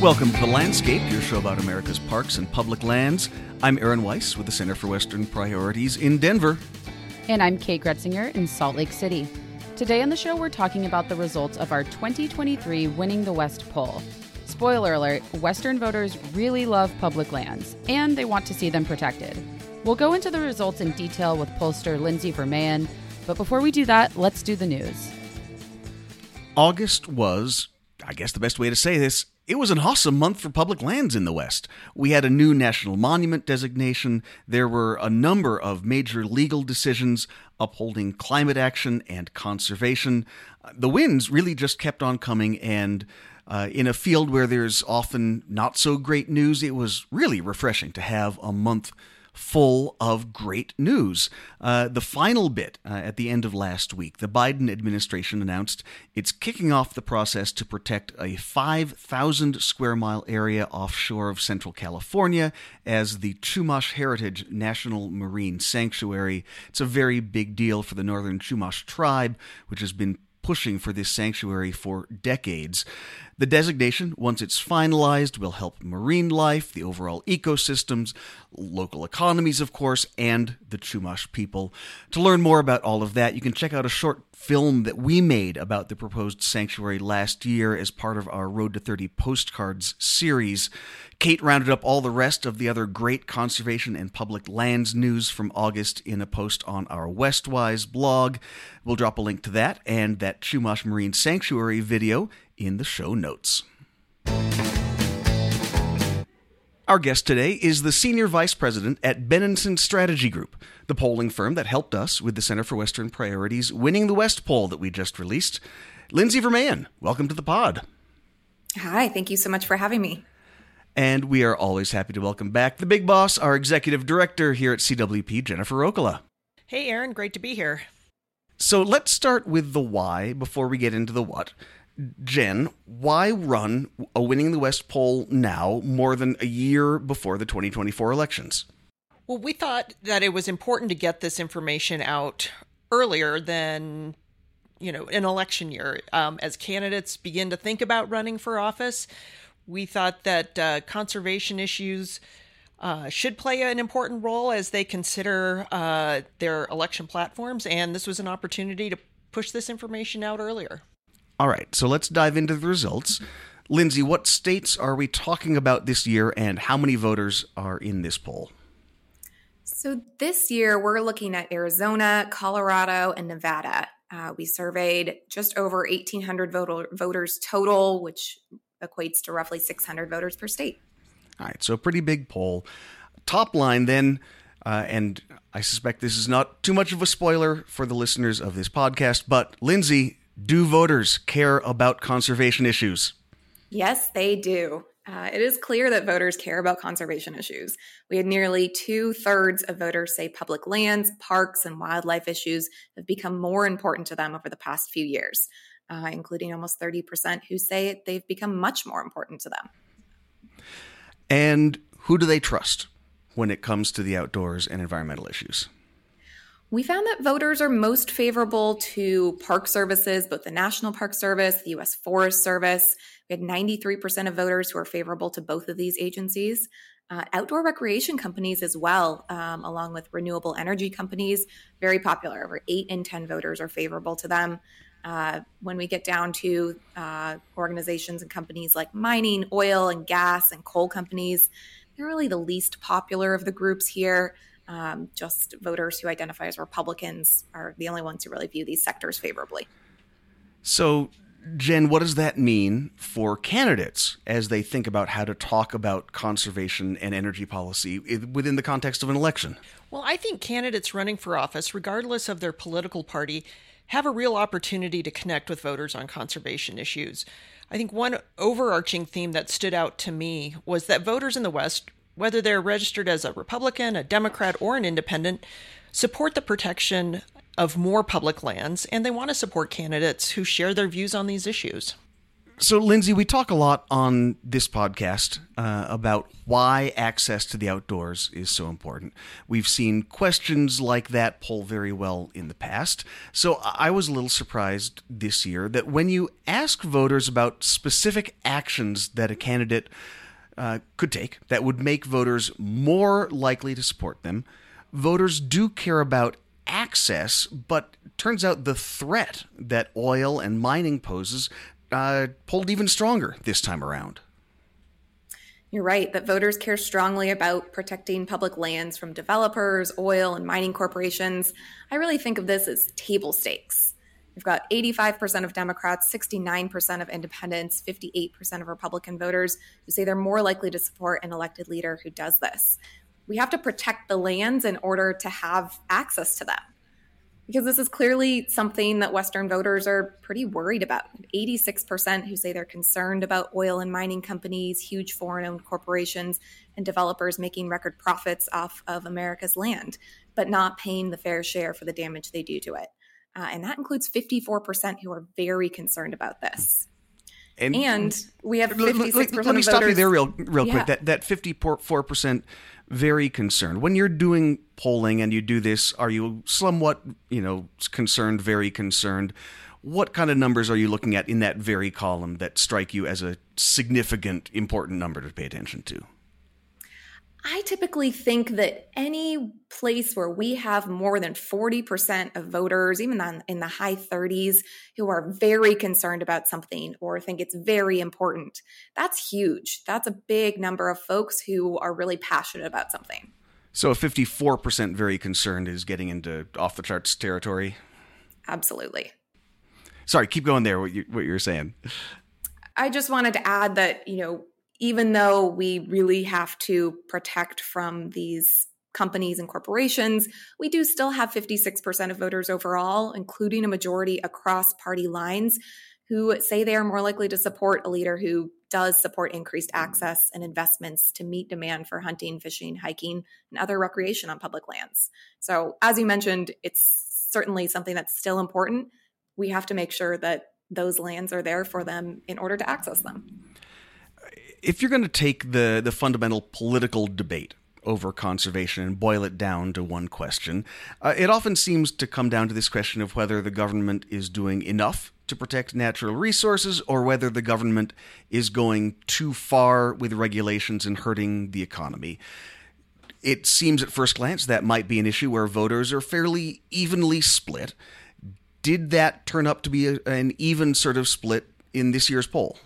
Welcome to Landscape, your show about America's parks and public lands. I'm Aaron Weiss with the Center for Western Priorities in Denver. And I'm Kate Groetzinger in Salt Lake City. Today on the show, we're talking about the results of our 2023 Winning the West poll. Spoiler alert Western voters really love public lands, and they want to see them protected. We'll go into the results in detail with pollster Lindsay Vermeyen, but before we do that, let's do the news. August was, I guess the best way to say this, it was an awesome month for public lands in the West. We had a new national monument designation. There were a number of major legal decisions upholding climate action and conservation. The winds really just kept on coming, and uh, in a field where there's often not so great news, it was really refreshing to have a month full of great news. Uh, the final bit uh, at the end of last week, the Biden administration announced it's kicking off the process to protect a 5,000 square mile area offshore of central California as the Chumash Heritage National Marine Sanctuary. It's a very big deal for the northern Chumash tribe, which has been pushing for this sanctuary for decades. The designation, once it's finalized, will help marine life, the overall ecosystems, local economies, of course, and the Chumash people. To learn more about all of that, you can check out a short film that we made about the proposed sanctuary last year as part of our Road to 30 postcards series. Kate rounded up all the rest of the other great conservation and public lands news from August in a post on our Westwise blog. We'll drop a link to that and that Chumash Marine Sanctuary video in the show notes. Our guest today is the Senior Vice President at Benenson Strategy Group, the polling firm that helped us with the Center for Western Priorities winning the West poll that we just released. Lindsay Vermeyen, welcome to the pod. Hi, thank you so much for having me. And we are always happy to welcome back the big boss, our executive director here at CWP, Jennifer Rokala. Hey, Aaron, great to be here. So let's start with the why before we get into the what. Jen, why run a Winning the West poll now more than a year before the 2024 elections? Well, we thought that it was important to get this information out earlier than, you know, an election year. Um, as candidates begin to think about running for office, we thought that uh, conservation issues uh, should play an important role as they consider uh, their election platforms, and this was an opportunity to push this information out earlier. All right, so let's dive into the results. Lindsay, what states are we talking about this year and how many voters are in this poll? So, this year we're looking at Arizona, Colorado, and Nevada. Uh, we surveyed just over 1,800 voter, voters total, which equates to roughly 600 voters per state. All right, so a pretty big poll. Top line then, uh, and I suspect this is not too much of a spoiler for the listeners of this podcast, but Lindsay, do voters care about conservation issues? Yes, they do. Uh, it is clear that voters care about conservation issues. We had nearly two thirds of voters say public lands, parks, and wildlife issues have become more important to them over the past few years, uh, including almost 30% who say they've become much more important to them. And who do they trust when it comes to the outdoors and environmental issues? We found that voters are most favorable to park services, both the National Park Service, the U.S. Forest Service. We had 93% of voters who are favorable to both of these agencies. Uh, outdoor recreation companies as well, um, along with renewable energy companies, very popular. Over 8 in 10 voters are favorable to them. Uh, when we get down to uh, organizations and companies like mining, oil and gas, and coal companies, they're really the least popular of the groups here. Um, just voters who identify as Republicans are the only ones who really view these sectors favorably. So, Jen, what does that mean for candidates as they think about how to talk about conservation and energy policy within the context of an election? Well, I think candidates running for office, regardless of their political party, have a real opportunity to connect with voters on conservation issues. I think one overarching theme that stood out to me was that voters in the West whether they're registered as a Republican, a Democrat, or an independent, support the protection of more public lands and they want to support candidates who share their views on these issues. So, Lindsay, we talk a lot on this podcast uh, about why access to the outdoors is so important. We've seen questions like that poll very well in the past. So, I was a little surprised this year that when you ask voters about specific actions that a candidate uh, could take that would make voters more likely to support them, voters do care about access, but turns out the threat that oil and mining poses uh, pulled even stronger this time around. You're right that voters care strongly about protecting public lands from developers, oil, and mining corporations. I really think of this as table stakes. We've got 85% of Democrats, 69% of independents, 58% of Republican voters who say they're more likely to support an elected leader who does this. We have to protect the lands in order to have access to them because this is clearly something that Western voters are pretty worried about. 86% who say they're concerned about oil and mining companies, huge foreign owned corporations, and developers making record profits off of America's land, but not paying the fair share for the damage they do to it. Uh, and that includes 54% who are very concerned about this. And, and we have 56% let, let, let me stop you there real real yeah. quick. That that 54% very concerned. When you're doing polling and you do this, are you somewhat, you know, concerned, very concerned? What kind of numbers are you looking at in that very column that strike you as a significant, important number to pay attention to? I typically think that any place where we have more than 40% of voters, even in the high 30s, who are very concerned about something or think it's very important, that's huge. That's a big number of folks who are really passionate about something. So, a 54% very concerned is getting into off the charts territory? Absolutely. Sorry, keep going there, what, you, what you're saying. I just wanted to add that, you know, even though we really have to protect from these companies and corporations, we do still have 56% of voters overall, including a majority across party lines, who say they are more likely to support a leader who does support increased access and investments to meet demand for hunting, fishing, hiking, and other recreation on public lands. So, as you mentioned, it's certainly something that's still important. We have to make sure that those lands are there for them in order to access them if you're going to take the the fundamental political debate over conservation and boil it down to one question, uh, it often seems to come down to this question of whether the government is doing enough to protect natural resources or whether the government is going too far with regulations and hurting the economy. It seems at first glance that might be an issue where voters are fairly evenly split. Did that turn up to be a, an even sort of split in this year's poll?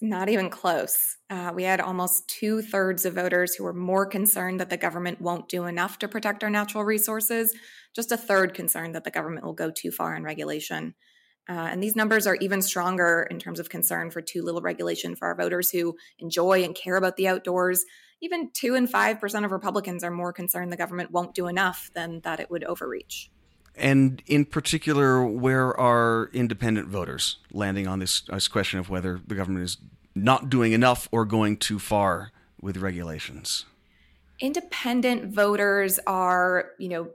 Not even close. Uh, we had almost two thirds of voters who were more concerned that the government won't do enough to protect our natural resources, just a third concerned that the government will go too far in regulation. Uh, and these numbers are even stronger in terms of concern for too little regulation for our voters who enjoy and care about the outdoors. Even 2 and 5% of Republicans are more concerned the government won't do enough than that it would overreach. And in particular, where are independent voters landing on this, this question of whether the government is not doing enough or going too far with regulations? Independent voters are, you know,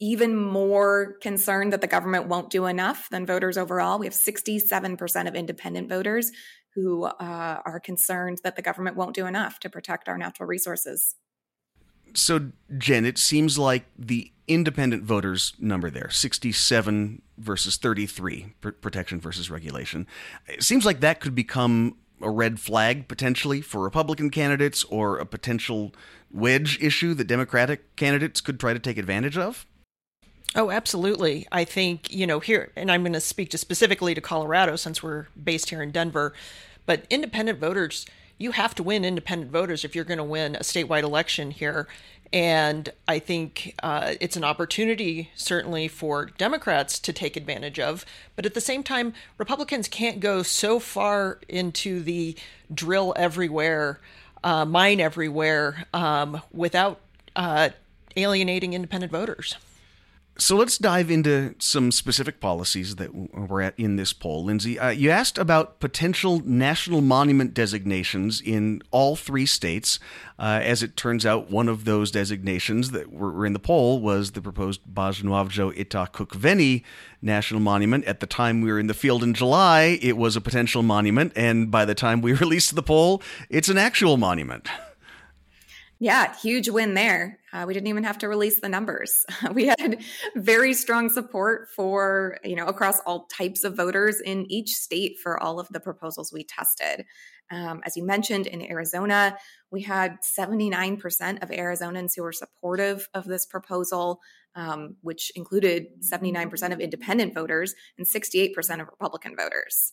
even more concerned that the government won't do enough than voters overall. We have 67% of independent voters who uh, are concerned that the government won't do enough to protect our natural resources. So, Jen, it seems like the independent voters number there 67 versus 33 protection versus regulation it seems like that could become a red flag potentially for republican candidates or a potential wedge issue that democratic candidates could try to take advantage of Oh, absolutely. I think, you know, here, and I'm going to speak to specifically to Colorado since we're based here in Denver, but independent voters, you have to win independent voters if you're going to win a statewide election here. And I think uh, it's an opportunity, certainly, for Democrats to take advantage of. But at the same time, Republicans can't go so far into the drill everywhere, uh, mine everywhere, um, without uh, alienating independent voters. So let's dive into some specific policies that we're at in this poll. Lindsay, uh, you asked about potential national monument designations in all three states. Uh, as it turns out, one of those designations that were in the poll was the proposed Baaj Nwaavjo I'tah Kukveni National Monument. At the time we were in the field in July, it was a potential monument, and by the time we released the poll, it's an actual monument. Yeah, huge win there. Uh, we didn't even have to release the numbers. we had very strong support for, you know, across all types of voters in each state for all of the proposals we tested. Um, as you mentioned, in Arizona, we had 79% of Arizonans who were supportive of this proposal, um, which included 79% of independent voters and 68% of Republican voters.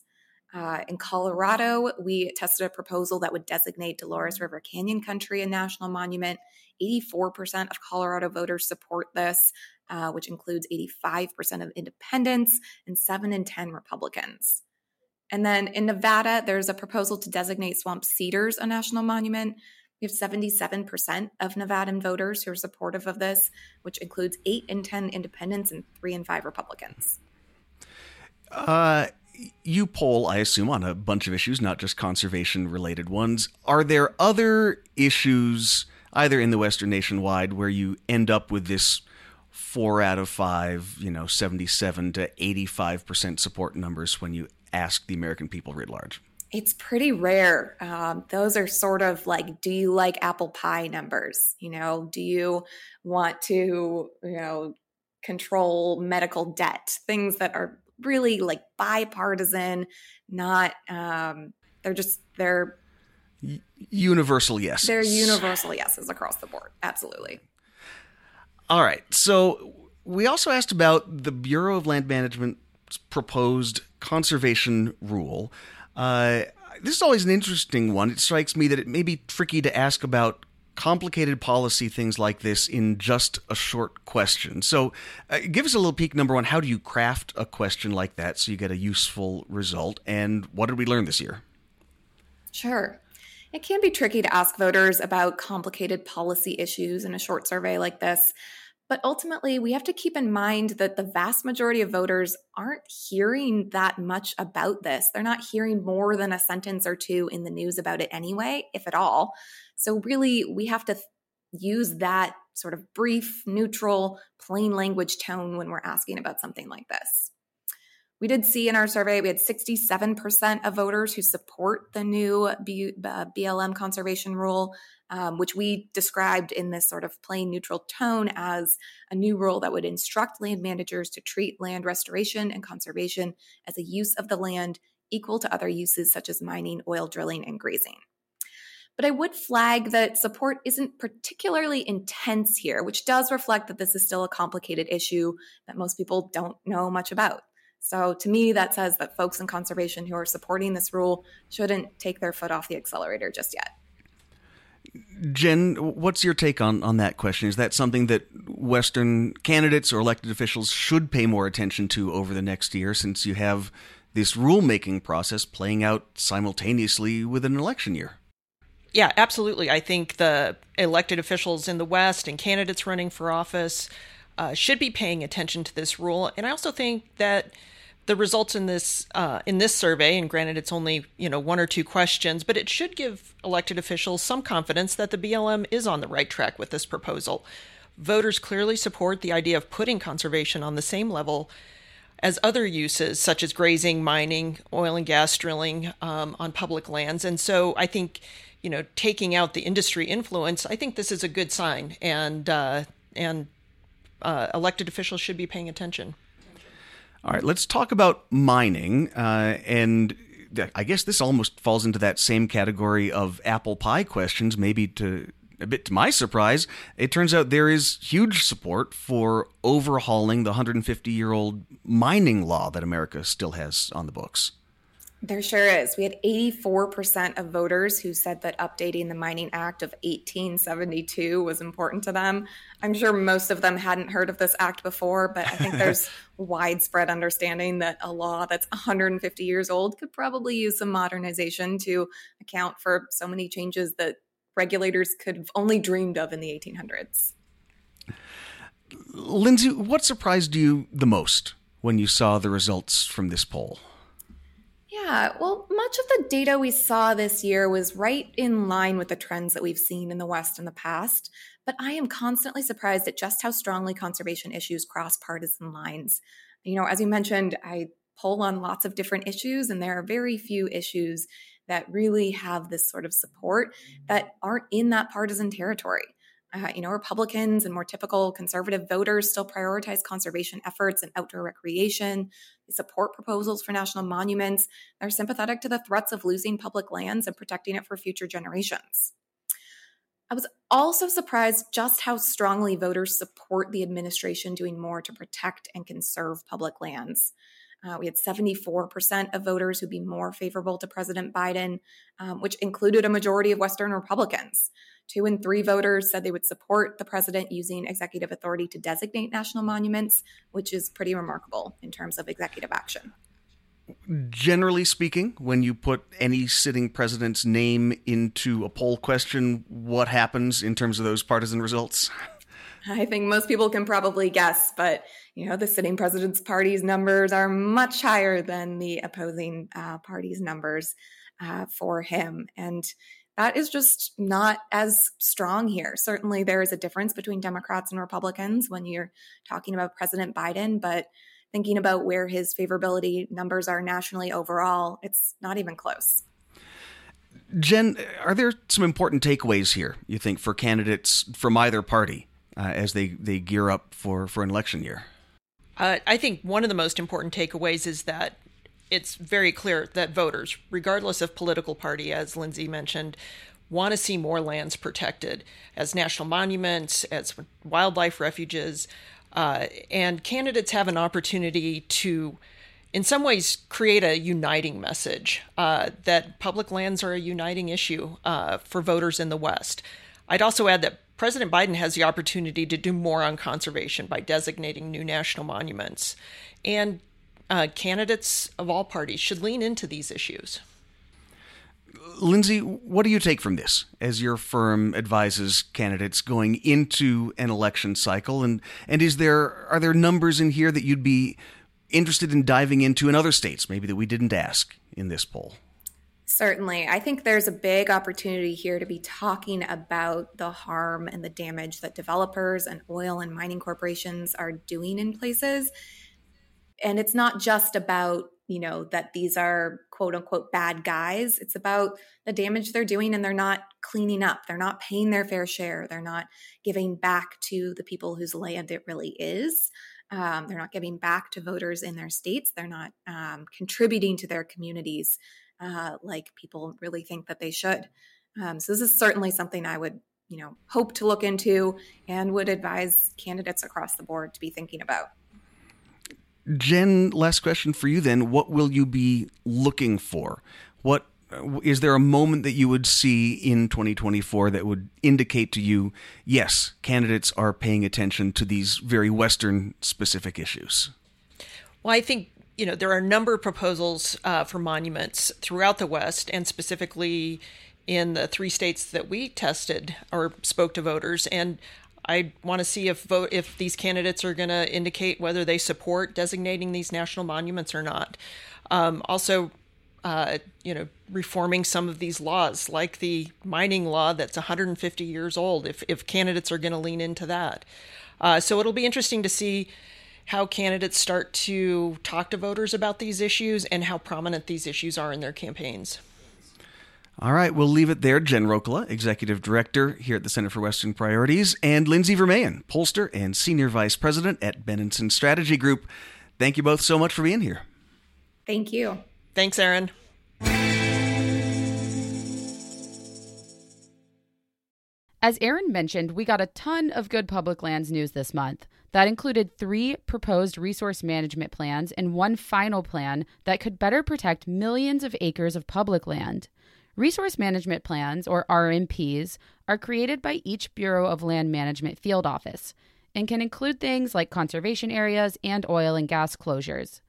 Uh, in Colorado, we tested a proposal that would designate Dolores River Canyon Country a national monument. 84% of Colorado voters support this, uh, which includes 85% of independents and 7 in 10 Republicans. And then in Nevada, there's a proposal to designate Swamp Cedars a national monument. We have 77% of Nevadan voters who are supportive of this, which includes 8 in 10 independents and 3 in 5 Republicans. Uh, you poll, I assume, on a bunch of issues, not just conservation related ones. Are there other issues, either in the Western nationwide, where you end up with this four out of five, you know, 77 to 85% support numbers when you ask the American people writ large? It's pretty rare. Um, those are sort of like, do you like apple pie numbers? You know, do you want to, you know, control medical debt? Things that are really like bipartisan, not um they're just they're universal yes. They're universal yeses across the board. Absolutely. All right. So we also asked about the Bureau of Land Management's proposed conservation rule. Uh, this is always an interesting one. It strikes me that it may be tricky to ask about complicated policy things like this in just a short question. So, uh, give us a little peek. Number one, how do you craft a question like that so you get a useful result? And what did we learn this year? Sure. It can be tricky to ask voters about complicated policy issues in a short survey like this. But ultimately, we have to keep in mind that the vast majority of voters aren't hearing that much about this. They're not hearing more than a sentence or two in the news about it anyway, if at all. So, really, we have to th- use that sort of brief, neutral, plain language tone when we're asking about something like this. We did see in our survey, we had 67% of voters who support the new B- uh, BLM conservation rule, um, which we described in this sort of plain neutral tone as a new rule that would instruct land managers to treat land restoration and conservation as a use of the land equal to other uses such as mining, oil drilling, and grazing. But I would flag that support isn't particularly intense here, which does reflect that this is still a complicated issue that most people don't know much about. So to me, that says that folks in conservation who are supporting this rule shouldn't take their foot off the accelerator just yet. Jen, what's your take on, on that question? Is that something that Western candidates or elected officials should pay more attention to over the next year since you have this rulemaking process playing out simultaneously with an election year? Yeah, absolutely. I think the elected officials in the West and candidates running for office uh, should be paying attention to this rule. And I also think that the results in this uh, in this survey, and granted it's only you know one or two questions, but it should give elected officials some confidence that the BLM is on the right track with this proposal. Voters clearly support the idea of putting conservation on the same level as other uses, such as grazing, mining, oil and gas drilling um, on public lands. And so I think, you know, taking out the industry influence, I think this is a good sign, and uh, and uh, elected officials should be paying attention. All right, let's talk about mining. Uh, and I guess this almost falls into that same category of apple pie questions, maybe to a bit to my surprise, it turns out there is huge support for overhauling the 150 year old mining law that America still has on the books. There sure is. We had 84% of voters who said that updating the Mining Act of 1872 was important to them. I'm sure most of them hadn't heard of this act before, but I think there's widespread understanding that a law that's 150 years old could probably use some modernization to account for so many changes that regulators could have only dreamed of in the 1800s. Lindsay, what surprised you the most when you saw the results from this poll? Yeah, well, much of the data we saw this year was right in line with the trends that we've seen in the West in the past. But I am constantly surprised at just how strongly conservation issues cross partisan lines. You know, as you mentioned, I poll on lots of different issues, and there are very few issues that really have this sort of support that aren't in that partisan territory. Uh, you know, Republicans and more typical conservative voters still prioritize conservation efforts and outdoor recreation. They support proposals for national monuments. They're sympathetic to the threats of losing public lands and protecting it for future generations. I was also surprised just how strongly voters support the administration doing more to protect and conserve public lands. Uh, we had 74% of voters who'd be more favorable to President Biden, um, which included a majority of Western Republicans. Two and three voters said they would support the president using executive authority to designate national monuments, which is pretty remarkable in terms of executive action. Generally speaking, when you put any sitting president's name into a poll question, what happens in terms of those partisan results? I think most people can probably guess, but you know, the sitting president's party's numbers are much higher than the opposing uh, party's numbers uh, for him. And that is just not as strong here. Certainly, there is a difference between Democrats and Republicans when you're talking about President Biden, but thinking about where his favorability numbers are nationally overall, it's not even close. Jen, are there some important takeaways here, you think, for candidates from either party? uh, as they, they gear up for, for an election year? Uh, I think one of the most important takeaways is that it's very clear that voters, regardless of political party, as Lindsay mentioned, want to see more lands protected as national monuments, as wildlife refuges. Uh, and candidates have an opportunity to, in some ways, create a uniting message uh, that public lands are a uniting issue uh, for voters in the West. I'd also add that President Biden has the opportunity to do more on conservation by designating new national monuments. And uh, candidates of all parties should lean into these issues. Lindsay, what do you take from this as your firm advises candidates going into an election cycle? And and is there are there numbers in here that you'd be interested in diving into in other states, maybe that we didn't ask in this poll? Certainly. I think there's a big opportunity here to be talking about the harm and the damage that developers and oil and mining corporations are doing in places. And it's not just about, you know, that these are quote unquote bad guys. It's about the damage they're doing and they're not cleaning up. They're not paying their fair share. They're not giving back to the people whose land it really is. Um, they're not giving back to voters in their states. They're not um, contributing to their communities uh, like people really think that they should. Um, so this is certainly something I would, you know, hope to look into and would advise candidates across the board to be thinking about. Jen, last question for you then. What will you be looking for? What is there a moment that you would see in 2024 that would indicate to you, yes, candidates are paying attention to these very Western specific issues? Well, I think you know, there are a number of proposals uh, for monuments throughout the West, and specifically in the three states that we tested or spoke to voters. And I want to see if vote if these candidates are going to indicate whether they support designating these national monuments or not. Um, also, uh, you know, reforming some of these laws, like the mining law that's 150 years old. If if candidates are going to lean into that, uh, so it'll be interesting to see how candidates start to talk to voters about these issues and how prominent these issues are in their campaigns. All right, we'll leave it there. Jen Rokala, Executive Director here at the Center for Western Priorities, and Lindsay Vermeyen, pollster and Senior Vice President at Benenson Strategy Group. Thank you both so much for being here. Thank you. Thanks, Aaron. As Aaron mentioned, we got a ton of good public lands news this month. That included three proposed resource management plans and one final plan that could better protect millions of acres of public land. Resource management plans, or RMPs, are created by each Bureau of Land Management field office and can include things like conservation areas and oil and gas closures.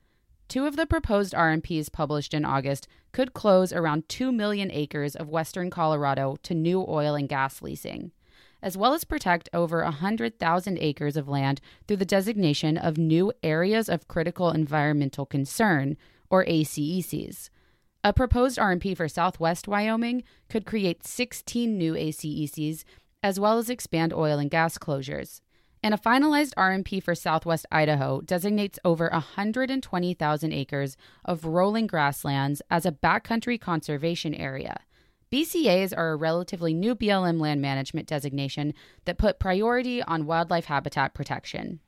Two of the proposed RMPs published in August could close around 2 million acres of western Colorado to new oil and gas leasing. as well as protect over 100,000 acres of land through the designation of New Areas of Critical Environmental Concern, or ACECs. A proposed RMP for southwest Wyoming could create 16 new ACECs, as well as expand oil and gas closures. And a finalized RMP for southwest Idaho designates over 120,000 acres of rolling grasslands as a backcountry conservation area. BCAs are a relatively new BLM land management designation that put priority on wildlife habitat protection.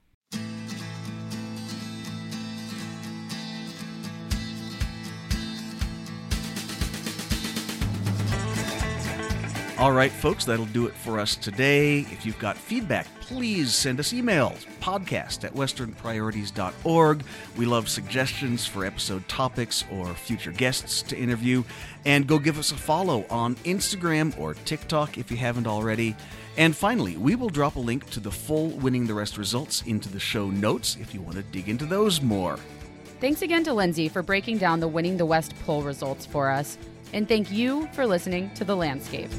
All right, folks, that'll do it for us today. If you've got feedback, please send us emails podcast at westernpriorities.org. We love suggestions for episode topics or future guests to interview. And go give us a follow on Instagram or TikTok if you haven't already. And finally, we will drop a link to the full Winning the West results into the show notes if you want to dig into those more. Thanks again to Lindsay for breaking down the Winning the West poll results for us. And thank you for listening to The Landscape.